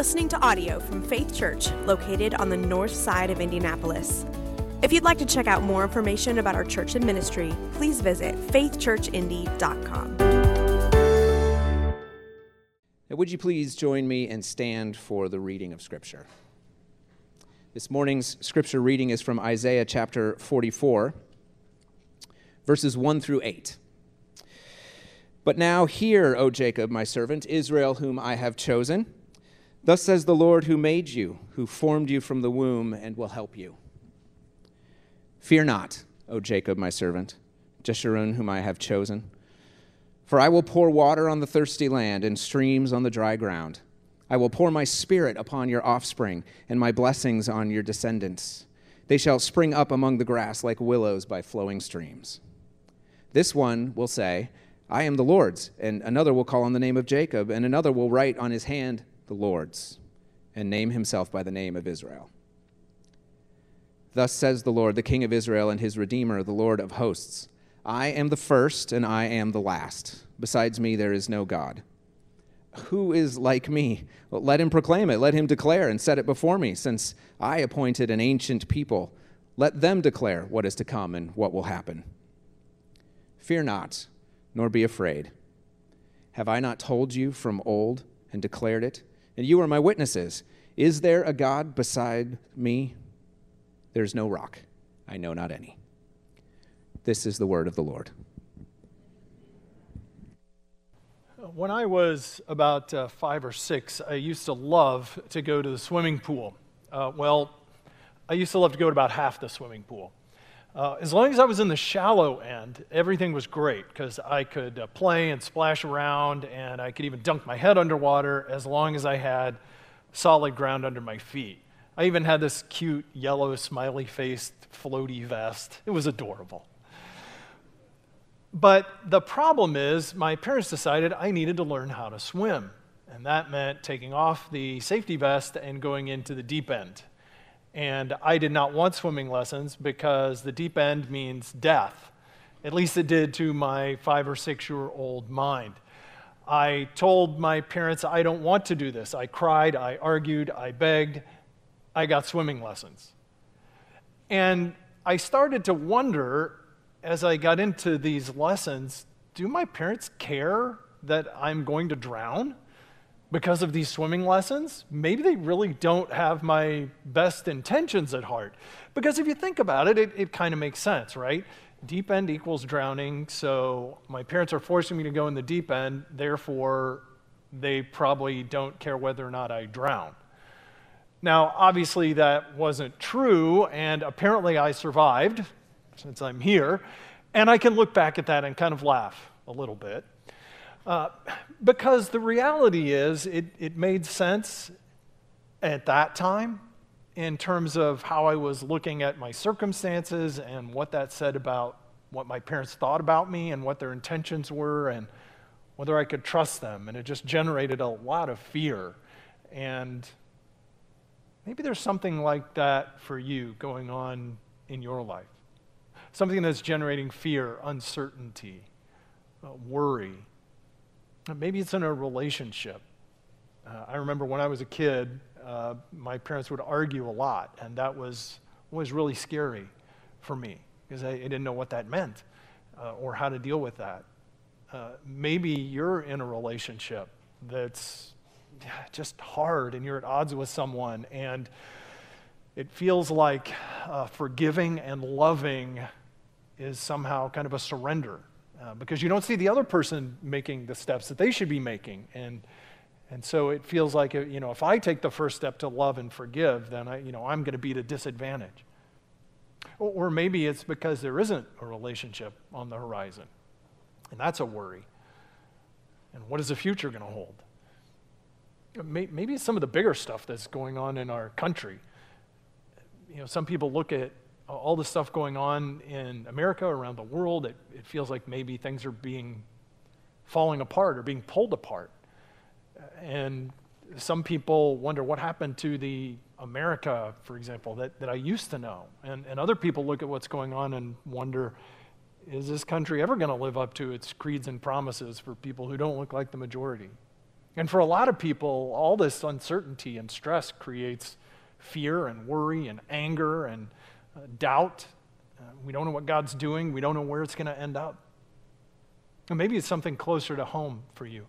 listening to audio from Faith Church, located on the north side of Indianapolis. If you'd like to check out more information about our church and ministry, please visit faithchurchindy.com. Now, would you please join me and stand for the reading of Scripture? This morning's Scripture reading is from Isaiah chapter 44, verses 1 through 8. But now hear, O Jacob, my servant, Israel, whom I have chosen. Thus says the Lord who made you, who formed you from the womb, and will help you. Fear not, O Jacob, my servant, Jeshurun, whom I have chosen. For I will pour water on the thirsty land and streams on the dry ground. I will pour my spirit upon your offspring and my blessings on your descendants. They shall spring up among the grass like willows by flowing streams. This one will say, I am the Lord's. And another will call on the name of Jacob, and another will write on his hand, the Lord's, and name himself by the name of Israel. Thus says the Lord, the King of Israel and his Redeemer, the Lord of hosts I am the first, and I am the last. Besides me, there is no God. Who is like me? Well, let him proclaim it. Let him declare and set it before me, since I appointed an ancient people. Let them declare what is to come and what will happen. Fear not nor be afraid. Have I not told you from old and declared it? And you are my witnesses. Is there a God beside me? There's no rock. I know not any. This is the word of the Lord. When I was about uh, five or six, I used to love to go to the swimming pool. Uh, well, I used to love to go to about half the swimming pool. Uh, as long as I was in the shallow end, everything was great because I could uh, play and splash around and I could even dunk my head underwater as long as I had solid ground under my feet. I even had this cute yellow smiley faced floaty vest. It was adorable. But the problem is, my parents decided I needed to learn how to swim. And that meant taking off the safety vest and going into the deep end. And I did not want swimming lessons because the deep end means death. At least it did to my five or six year old mind. I told my parents, I don't want to do this. I cried, I argued, I begged. I got swimming lessons. And I started to wonder as I got into these lessons do my parents care that I'm going to drown? Because of these swimming lessons, maybe they really don't have my best intentions at heart. Because if you think about it, it, it kind of makes sense, right? Deep end equals drowning, so my parents are forcing me to go in the deep end, therefore, they probably don't care whether or not I drown. Now, obviously, that wasn't true, and apparently, I survived since I'm here, and I can look back at that and kind of laugh a little bit. Uh, because the reality is, it, it made sense at that time in terms of how I was looking at my circumstances and what that said about what my parents thought about me and what their intentions were and whether I could trust them. And it just generated a lot of fear. And maybe there's something like that for you going on in your life. Something that's generating fear, uncertainty, uh, worry, Maybe it's in a relationship. Uh, I remember when I was a kid, uh, my parents would argue a lot, and that was, was really scary for me because I, I didn't know what that meant uh, or how to deal with that. Uh, maybe you're in a relationship that's just hard and you're at odds with someone, and it feels like uh, forgiving and loving is somehow kind of a surrender uh, because you don't see the other person making the steps that they should be making. And, and so it feels like, you know, if I take the first step to love and forgive, then I, you know, I'm going to be at a disadvantage. Or, or maybe it's because there isn't a relationship on the horizon. And that's a worry. And what is the future going to hold? Maybe it's some of the bigger stuff that's going on in our country. You know, some people look at all the stuff going on in America, around the world, it, it feels like maybe things are being falling apart or being pulled apart. And some people wonder what happened to the America, for example, that, that I used to know. And, and other people look at what's going on and wonder is this country ever going to live up to its creeds and promises for people who don't look like the majority? And for a lot of people, all this uncertainty and stress creates fear and worry and anger and uh, doubt. Uh, we don't know what God's doing, we don't know where it's going to end up. And maybe it's something closer to home for you.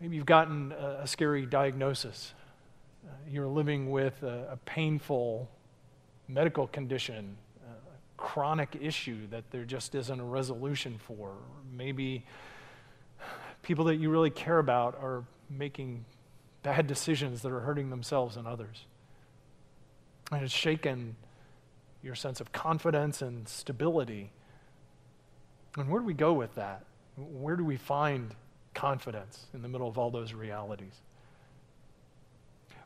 Maybe you've gotten a, a scary diagnosis. Uh, you're living with a, a painful medical condition, a chronic issue that there just isn't a resolution for. Maybe people that you really care about are making bad decisions that are hurting themselves and others. And it's shaken your sense of confidence and stability. And where do we go with that? Where do we find confidence in the middle of all those realities?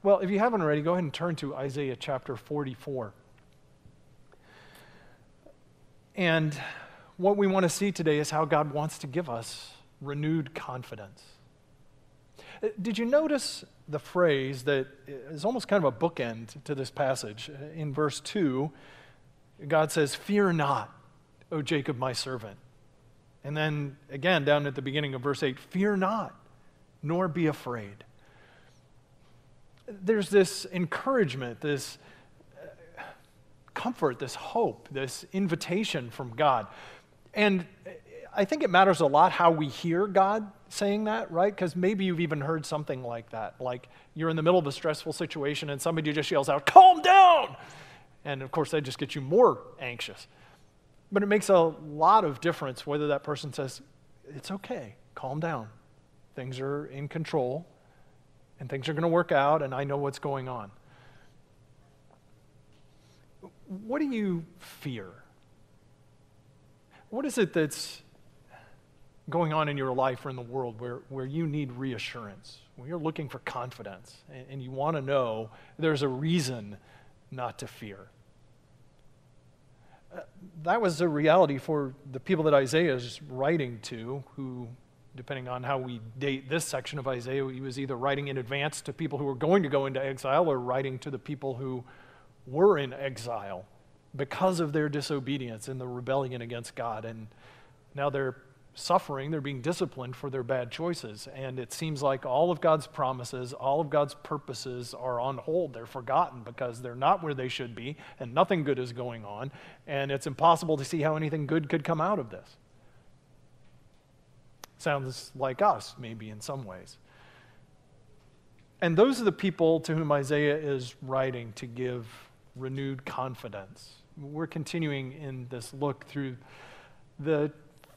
Well, if you haven't already, go ahead and turn to Isaiah chapter 44. And what we want to see today is how God wants to give us renewed confidence. Uh, did you notice the phrase that is almost kind of a bookend to this passage? Uh, in verse 2, God says, Fear not, O Jacob, my servant. And then again, down at the beginning of verse 8, Fear not, nor be afraid. There's this encouragement, this uh, comfort, this hope, this invitation from God. And I think it matters a lot how we hear God saying that, right? Because maybe you've even heard something like that. Like you're in the middle of a stressful situation and somebody just yells out, Calm down! And of course, that just gets you more anxious. But it makes a lot of difference whether that person says, It's okay, calm down. Things are in control and things are going to work out, and I know what's going on. What do you fear? What is it that's going on in your life or in the world where, where you need reassurance, where you're looking for confidence, and, and you want to know there's a reason not to fear. That was a reality for the people that Isaiah is writing to, who, depending on how we date this section of Isaiah, he was either writing in advance to people who were going to go into exile or writing to the people who were in exile because of their disobedience and the rebellion against God. And now they're suffering, they're being disciplined for their bad choices. And it seems like all of God's promises, all of God's purposes are on hold. They're forgotten because they're not where they should be, and nothing good is going on. And it's impossible to see how anything good could come out of this. Sounds like us, maybe in some ways. And those are the people to whom Isaiah is writing to give renewed confidence. We're continuing in this look through the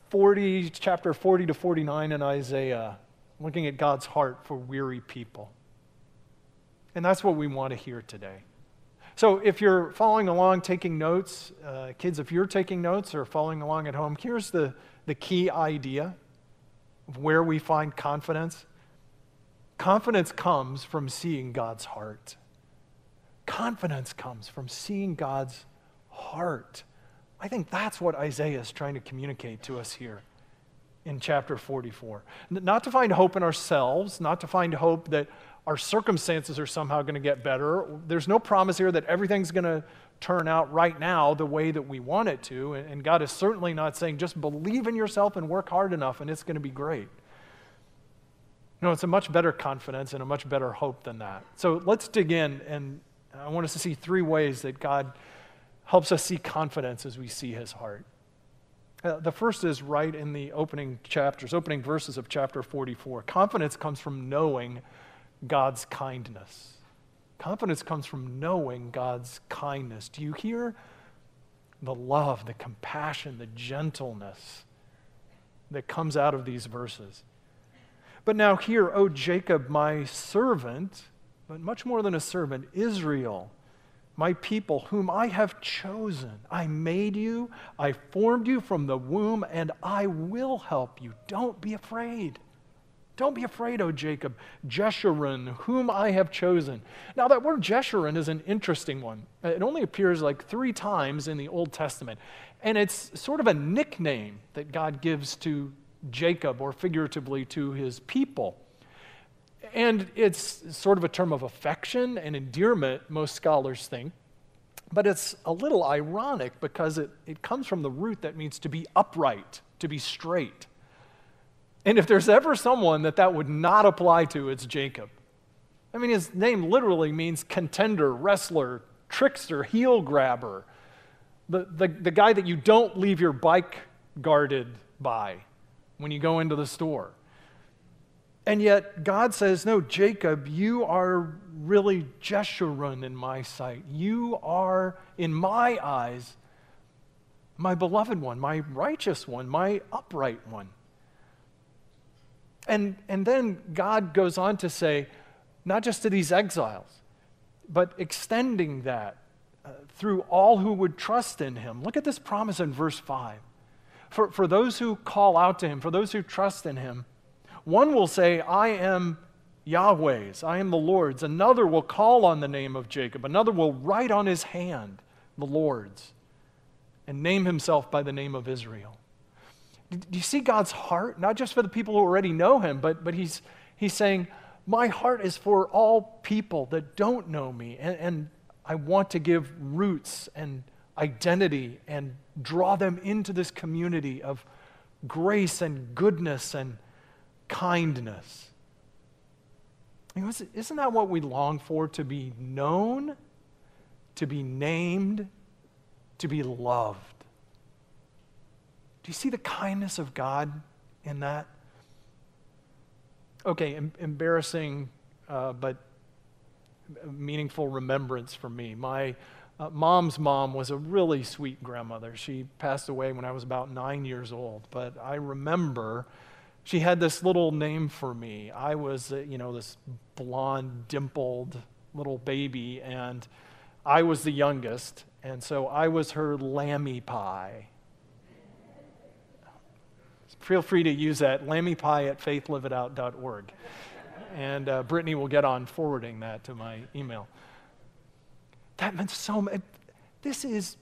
40, chapter 40 to 49 in Isaiah, looking at God's heart for weary people. And that's what we want to hear today. So, if you're following along, taking notes, uh, kids, if you're taking notes or following along at home, here's the, the key idea of where we find confidence. Confidence comes from seeing God's heart. Confidence comes from seeing God's heart. I think that's what Isaiah is trying to communicate to us here in chapter 44. Not to find hope in ourselves, not to find hope that our circumstances are somehow going to get better. There's no promise here that everything's going to turn out right now the way that we want it to. And God is certainly not saying just believe in yourself and work hard enough and it's going to be great. No, it's a much better confidence and a much better hope than that. So let's dig in, and I want us to see three ways that God helps us see confidence as we see his heart. Uh, the first is right in the opening chapters, opening verses of chapter 44. Confidence comes from knowing God's kindness. Confidence comes from knowing God's kindness. Do you hear the love, the compassion, the gentleness that comes out of these verses? But now, hear, O Jacob, my servant, but much more than a servant, Israel my people, whom I have chosen. I made you, I formed you from the womb, and I will help you. Don't be afraid. Don't be afraid, O Jacob. Jeshurun, whom I have chosen. Now, that word Jeshurun is an interesting one. It only appears like three times in the Old Testament. And it's sort of a nickname that God gives to Jacob, or figuratively to his people. And it's sort of a term of affection and endearment, most scholars think. But it's a little ironic because it, it comes from the root that means to be upright, to be straight. And if there's ever someone that that would not apply to, it's Jacob. I mean, his name literally means contender, wrestler, trickster, heel grabber, the, the, the guy that you don't leave your bike guarded by when you go into the store. And yet, God says, No, Jacob, you are really Jeshurun in my sight. You are, in my eyes, my beloved one, my righteous one, my upright one. And, and then God goes on to say, not just to these exiles, but extending that uh, through all who would trust in him. Look at this promise in verse 5. For, for those who call out to him, for those who trust in him, one will say, I am Yahweh's, I am the Lord's. Another will call on the name of Jacob. Another will write on his hand, the Lord's, and name himself by the name of Israel. Do you see God's heart? Not just for the people who already know him, but, but he's, he's saying, My heart is for all people that don't know me. And, and I want to give roots and identity and draw them into this community of grace and goodness and kindness. Isn't that what we long for? To be known, to be named, to be loved. Do you see the kindness of God in that? Okay, em- embarrassing uh, but meaningful remembrance for me. My uh, mom's mom was a really sweet grandmother. She passed away when I was about nine years old, but I remember she had this little name for me. I was, uh, you know, this blonde, dimpled little baby, and I was the youngest, and so I was her lammy pie. Feel free to use that, lammy pie at faithliveitout.org. And uh, Brittany will get on forwarding that to my email. That meant so much. This is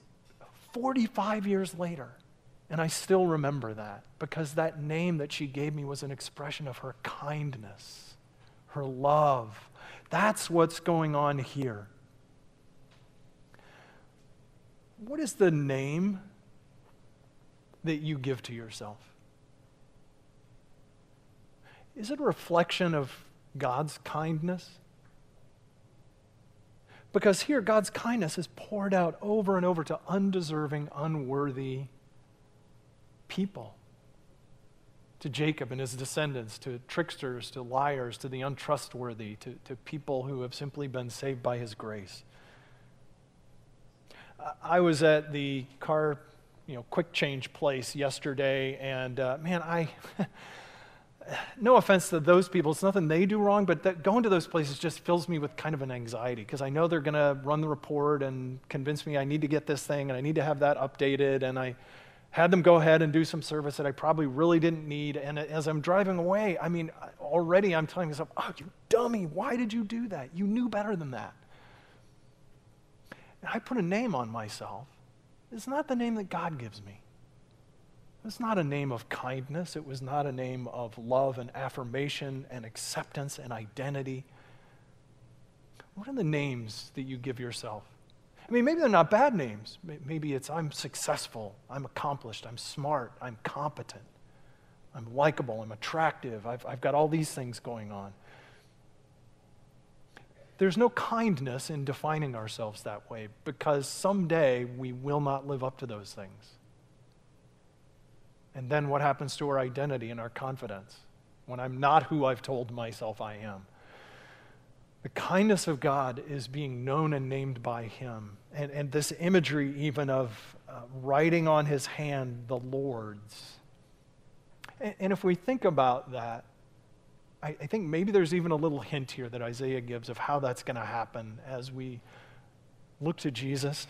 45 years later, and I still remember that because that name that she gave me was an expression of her kindness, her love. That's what's going on here. What is the name that you give to yourself? Is it a reflection of God's kindness? Because here, God's kindness is poured out over and over to undeserving, unworthy people. To Jacob and his descendants, to tricksters, to liars, to the untrustworthy, to, to people who have simply been saved by his grace. I was at the car, you know, quick change place yesterday, and uh, man, I. no offense to those people, it's nothing they do wrong, but that, going to those places just fills me with kind of an anxiety because I know they're going to run the report and convince me I need to get this thing and I need to have that updated. And I had them go ahead and do some service that I probably really didn't need. And as I'm driving away, I mean, already I'm telling myself, oh, you dummy, why did you do that? You knew better than that. And I put a name on myself. It's not the name that God gives me. It's not a name of kindness. It was not a name of love and affirmation and acceptance and identity. What are the names that you give yourself? I mean, maybe they're not bad names. Maybe it's I'm successful, I'm accomplished, I'm smart, I'm competent, I'm likable, I'm attractive, I've, I've got all these things going on. There's no kindness in defining ourselves that way because someday we will not live up to those things. And then what happens to our identity and our confidence when I'm not who I've told myself I am? The kindness of God is being known and named by Him. And, and this imagery, even of uh, writing on His hand, the Lord's. And, and if we think about that, I, I think maybe there's even a little hint here that Isaiah gives of how that's going to happen as we look to Jesus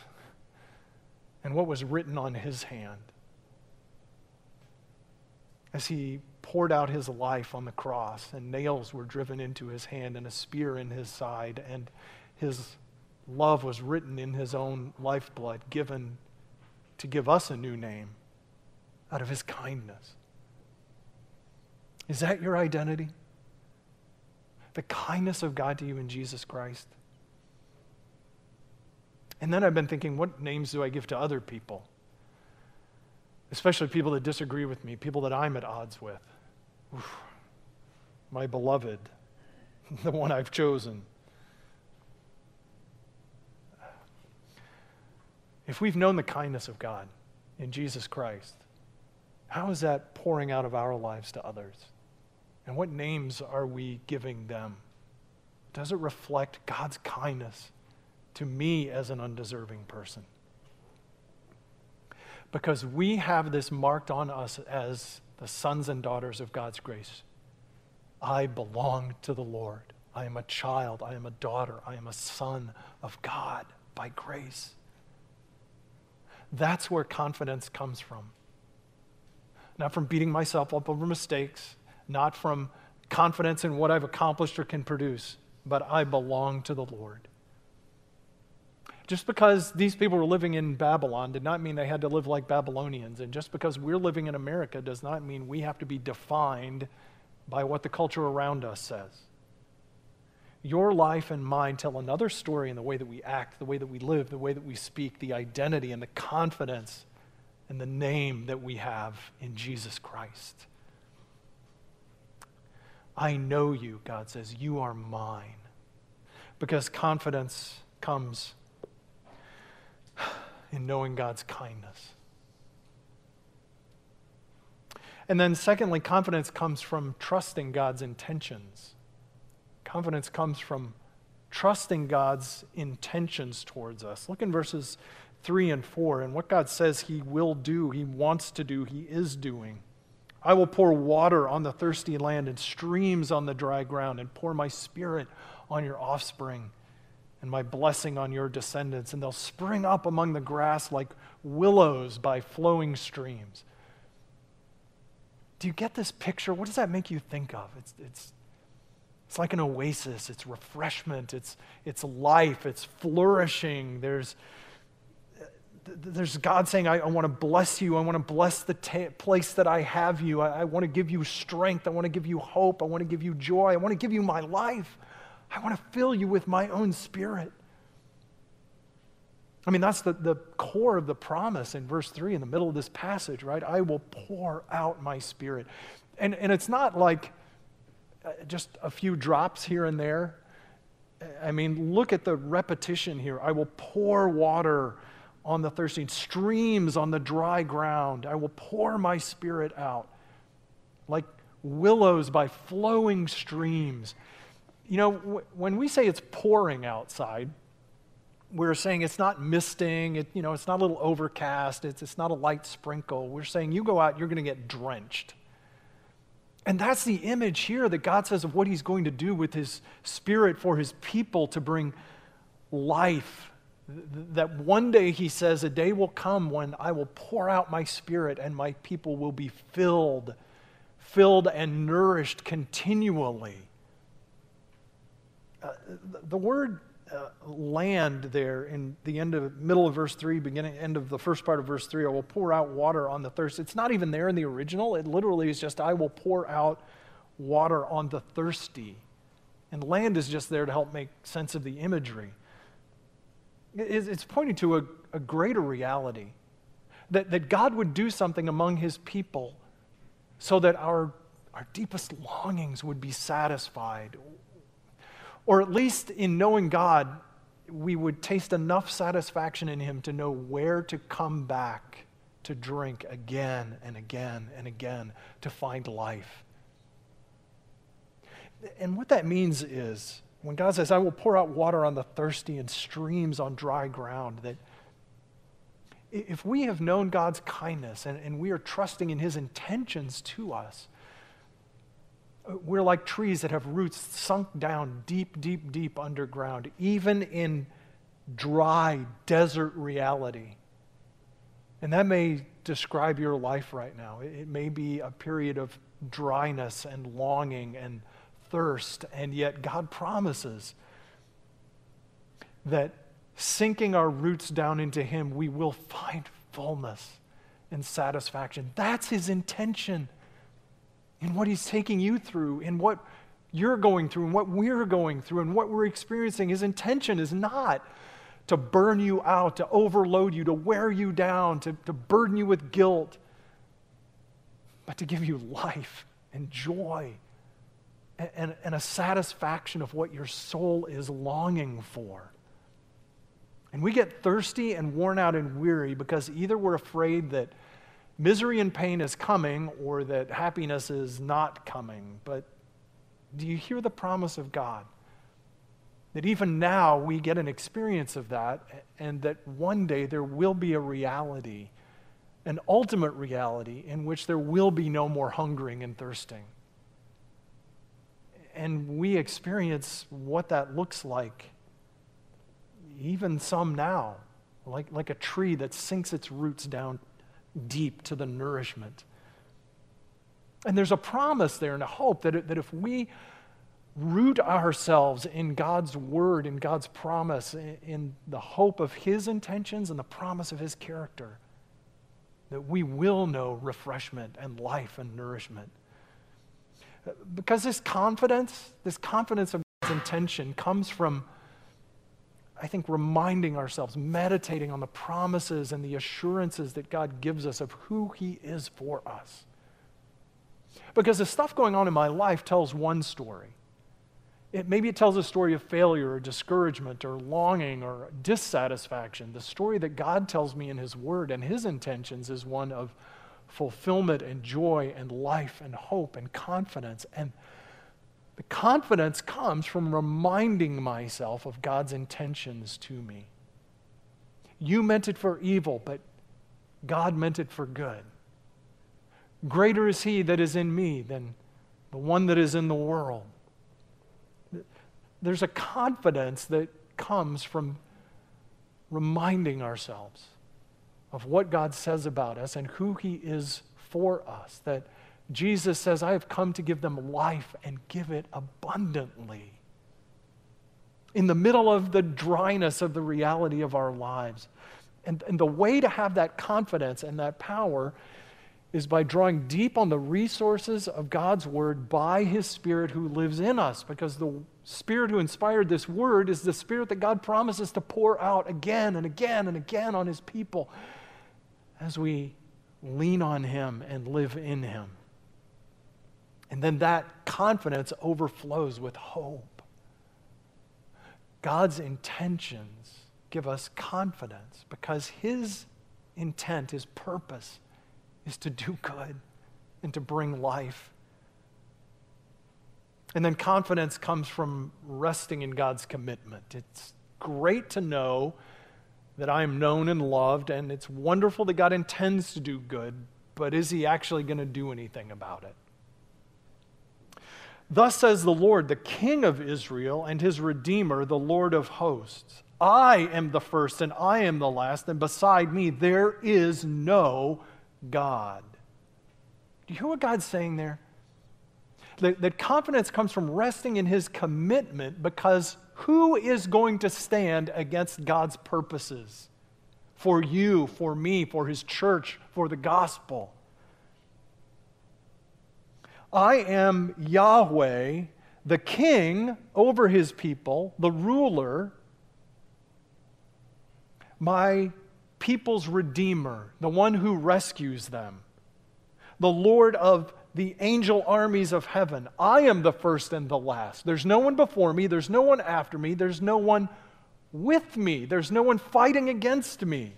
and what was written on His hand as he poured out his life on the cross, and nails were driven into his hand and a spear in his side, and his love was written in his own lifeblood, given to give us a new name out of his kindness. Is that your identity? The kindness of God to you in Jesus Christ? And then I've been thinking, what names do I give to other people? Especially people that disagree with me, people that I'm at odds with. Oof, my beloved, the one I've chosen. If we've known the kindness of God in Jesus Christ, how is that pouring out of our lives to others? And what names are we giving them? Does it reflect God's kindness to me as an undeserving person? Because we have this marked on us as the sons and daughters of God's grace. I belong to the Lord. I am a child. I am a daughter. I am a son of God by grace. That's where confidence comes from. Not from beating myself up over mistakes, not from confidence in what I've accomplished or can produce, but I belong to the Lord. Just because these people were living in Babylon did not mean they had to live like Babylonians. And just because we're living in America does not mean we have to be defined by what the culture around us says. Your life and mine tell another story in the way that we act, the way that we live, the way that we speak, the identity and the confidence and the name that we have in Jesus Christ. I know you, God says, you are mine. Because confidence comes in knowing God's kindness. And then, secondly, confidence comes from trusting God's intentions. Confidence comes from trusting God's intentions towards us. Look in verses 3 and 4 and what God says He will do, He wants to do, He is doing. I will pour water on the thirsty land and streams on the dry ground and pour my spirit on your offspring and my blessing on your descendants, and they'll spring up among the grass like willows by flowing streams. Do you get this picture? What does that make you think of? It's, it's, it's like an oasis, it's refreshment, it's, it's life, it's flourishing. There's, there's God saying, I, I want to bless you. I want to bless the ta- place that I have you. I, I want to give you strength. I want to give you hope. I want to give you joy. I want to give you my life. I want to fill you with my own spirit. I mean, that's the, the core of the promise in verse 3 in the middle of this passage, right? I will pour out my spirit. And, and it's not like uh, just a few drops here and there. I mean, look at the repetition here. I will pour water on the thirsty, streams on the dry ground. I will pour my spirit out like willows by flowing streams. You know, when we say it's pouring outside, we're saying it's not misting, it, you know, it's not a little overcast, it's, it's not a light sprinkle. We're saying you go out, you're going to get drenched. And that's the image here that God says of what he's going to do with his spirit for his people to bring life. That one day he says, a day will come when I will pour out my spirit and my people will be filled, filled and nourished continually. Uh, the word uh, land there in the end of middle of verse 3 beginning end of the first part of verse 3 i will pour out water on the thirst. It's not even there in the original. It literally is just i will pour out water on the thirsty. And land is just there to help make sense of the imagery. It's pointing to a, a greater reality that, that god would do something among his people so that our, our deepest longings would be satisfied or at least in knowing God, we would taste enough satisfaction in Him to know where to come back to drink again and again and again to find life. And what that means is when God says, I will pour out water on the thirsty and streams on dry ground, that if we have known God's kindness and, and we are trusting in His intentions to us, we're like trees that have roots sunk down deep, deep, deep underground, even in dry desert reality. And that may describe your life right now. It may be a period of dryness and longing and thirst, and yet God promises that sinking our roots down into Him, we will find fullness and satisfaction. That's His intention in what He's taking you through, in what you're going through, and what we're going through, and what we're experiencing. His intention is not to burn you out, to overload you, to wear you down, to, to burden you with guilt, but to give you life and joy and, and, a satisfaction of what your soul is longing for. And we get thirsty and worn out and weary because either we're afraid that misery and pain is coming or that happiness is not coming. But do you hear the promise of God? That even now we get an experience of that, and that one day there will be a reality, an ultimate reality, in which there will be no more hungering and thirsting. And we experience what that looks like, even some now, like, like a tree that sinks its roots down deep to the nourishment. And there's a promise there and a hope that, that if we root ourselves in God's word, in God's promise, in, in the hope of His intentions and the promise of His character, that we will know refreshment and life and nourishment. Because this confidence, this confidence of God's intention comes from, I think, reminding ourselves, meditating on the promises and the assurances that God gives us of who He is for us. Because the stuff going on in my life tells one story. It, maybe it tells a story of failure or discouragement or longing or dissatisfaction. The story that God tells me in His Word and His intentions is one of fulfillment and joy and life and hope and confidence. And the confidence comes from reminding myself of God's intentions to me. You meant it for evil, but God meant it for good. Greater is He that is in me than the one that is in the world there's a confidence that comes from reminding ourselves of what God says about us and who He is for us. That Jesus says, I have come to give them life and give it abundantly. In the middle of the dryness of the reality of our lives. And, and the way to have that confidence and that power is by drawing deep on the resources of God's Word by His Spirit who lives in us, because the Spirit who inspired this Word is the Spirit that God promises to pour out again and again and again on His people as we lean on Him and live in Him. And then that confidence overflows with hope. God's intentions give us confidence because His intent, His purpose, is to do good and to bring life. And then confidence comes from resting in God's commitment. It's great to know that I am known and loved, and it's wonderful that God intends to do good, but is He actually going to do anything about it? Thus says the Lord, the King of Israel and his Redeemer, the Lord of hosts I am the first and I am the last, and beside me there is no God. Do you hear what God's saying there? That, confidence comes from resting in his commitment because who is going to stand against God's purposes for you, for me, for his church, for the gospel? I am Yahweh, the king over his people, the ruler. My people's redeemer, the one who rescues them, the Lord of the angel armies of heaven. I am the first and the last. There's no one before me, there's no one after me, there's no one with me, there's no one fighting against me.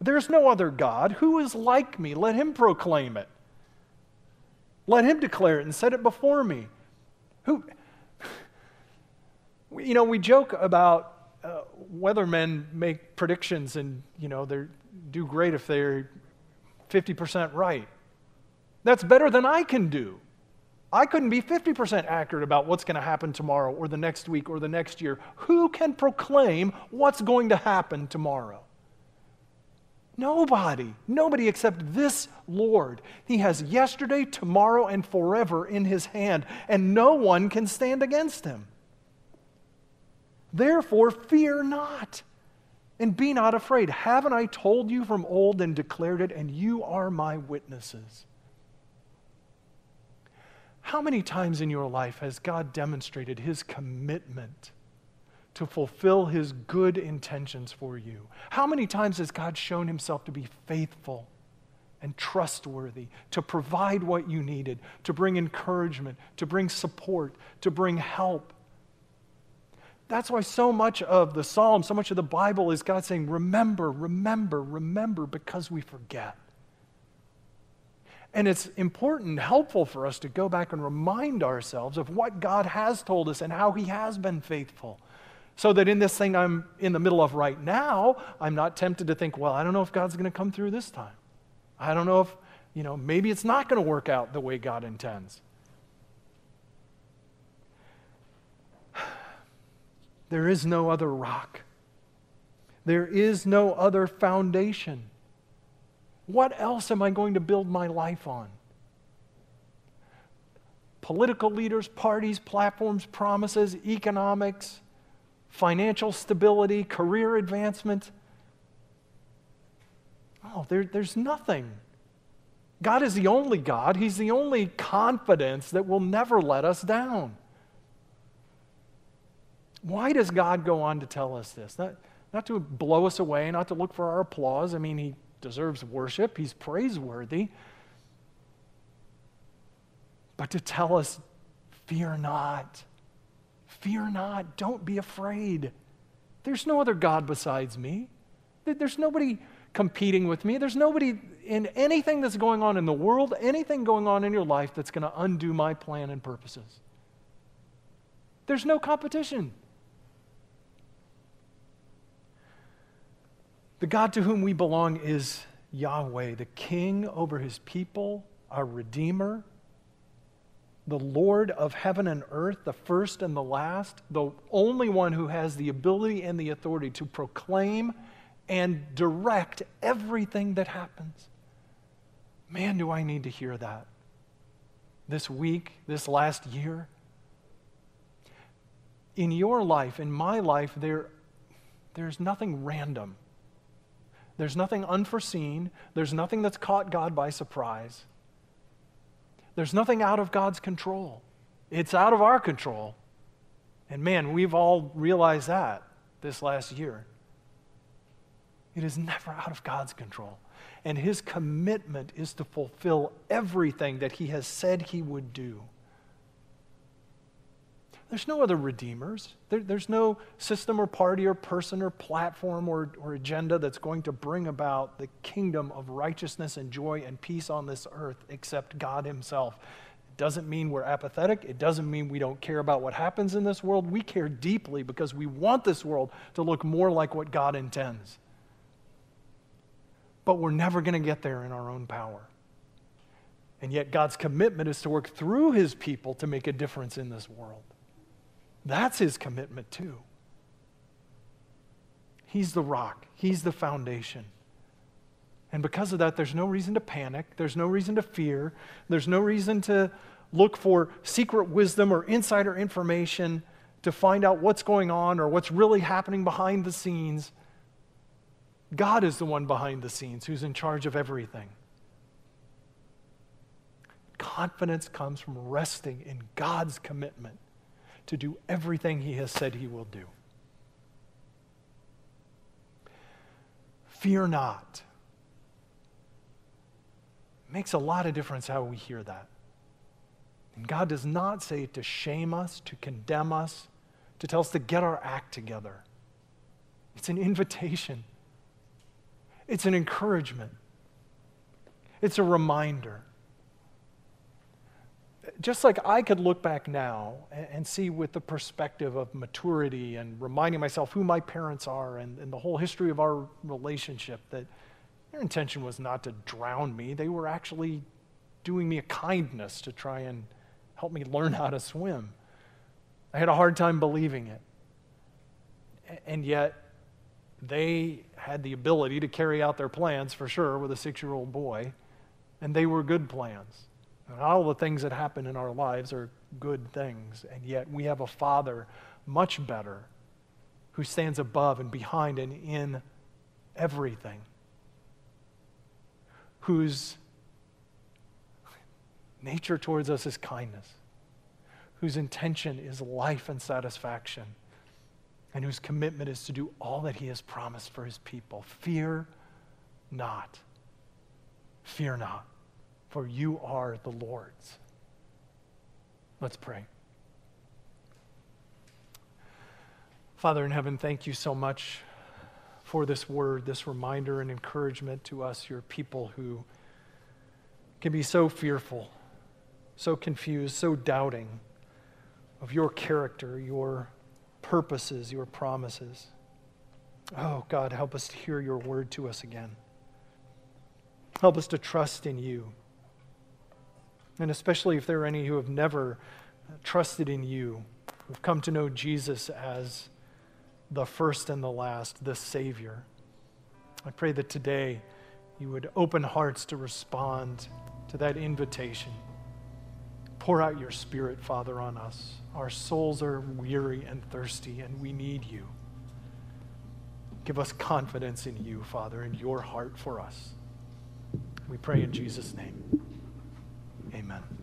There's no other God. Who is like me? Let him proclaim it. Let him declare it and set it before me. Who, you know, we joke about uh, weathermen make predictions and, you know, they do great if they're 50% right. That's better than I can do. I couldn't be 50% accurate about what's going to happen tomorrow or the next week or the next year. Who can proclaim what's going to happen tomorrow? Nobody. Nobody except this Lord. He has yesterday, tomorrow, and forever in his hand, and no one can stand against him. Therefore, fear not and be not afraid. Haven't I told you from old and declared it, and you are my witnesses? How many times in your life has God demonstrated his commitment to fulfill his good intentions for you? How many times has God shown himself to be faithful and trustworthy, to provide what you needed, to bring encouragement, to bring support, to bring help. That's why so much of the Psalm, so much of the Bible is God saying, Remember, remember, remember, because we forget. And it's important, helpful for us to go back and remind ourselves of what God has told us and how He has been faithful. So that in this thing I'm in the middle of right now, I'm not tempted to think, well, I don't know if God's going to come through this time. I don't know if, you know, maybe it's not going to work out the way God intends. There is no other rock. There is no other foundation. What else am I going to build my life on? Political leaders, parties, platforms, promises, economics, financial stability, career advancement. Oh, there, there's nothing. God is the only God. He's the only confidence that will never let us down. Why does God go on to tell us this? Not, not to blow us away, not to look for our applause. I mean, He deserves worship, He's praiseworthy. But to tell us, fear not. Fear not. Don't be afraid. There's no other God besides me. There's nobody competing with me. There's nobody in anything that's going on in the world, anything going on in your life that's going to undo my plan and purposes. There's no competition. The God to whom we belong is Yahweh, the King over his people, our Redeemer, the Lord of heaven and earth, the first and the last, the only one who has the ability and the authority to proclaim and direct everything that happens. Man, do I need to hear that this week, this last year. In your life, in my life, there, there's nothing random. There's nothing unforeseen. There's nothing that's caught God by surprise. There's nothing out of God's control. It's out of our control. And man, we've all realized that this last year. It is never out of God's control. And his commitment is to fulfill everything that he has said he would do. There's no other redeemers. There, there's no system or party or person or platform or, or agenda that's going to bring about the kingdom of righteousness and joy and peace on this earth except God Himself. It doesn't mean we're apathetic. It doesn't mean we don't care about what happens in this world. We care deeply because we want this world to look more like what God intends. But we're never going to get there in our own power. And yet, God's commitment is to work through His people to make a difference in this world. That's his commitment too. He's the rock, he's the foundation. And because of that, there's no reason to panic, there's no reason to fear, there's no reason to look for secret wisdom or insider information to find out what's going on or what's really happening behind the scenes. God is the one behind the scenes who's in charge of everything. Confidence comes from resting in God's commitment to do everything he has said he will do. Fear not. Makes a lot of difference how we hear that. And God does not say to shame us, to condemn us, to tell us to get our act together. It's an invitation, it's an encouragement, it's a reminder just like I could look back now and, see with the perspective of maturity and reminding myself who my parents are and, and the whole history of our relationship, that their intention was not to drown me. They were actually doing me a kindness to try and help me learn how to swim. I had a hard time believing it. And yet, they had the ability to carry out their plans for sure with a six year old boy, and they were good plans. And all the things that happen in our lives are good things, and yet we have a Father much better who stands above and behind and in everything, whose nature towards us is kindness, whose intention is life and satisfaction, and whose commitment is to do all that he has promised for his people. Fear not. Fear not, for you are the Lord's. Let's pray. Father in heaven, thank you so much for this word, this reminder and encouragement to us, your people who can be so fearful, so confused, so doubting of your character, your purposes, your promises. Oh, God, help us to hear your word to us again. Help us to trust in you. And especially if there are any who have never trusted in you, who've come to know Jesus as the first and the last, the Savior. I pray that today you would open hearts to respond to that invitation. Pour out your Spirit, Father, on us. Our souls are weary and thirsty, and we need you. Give us confidence in you, Father, and your heart for us. We pray in Jesus' name. Amen.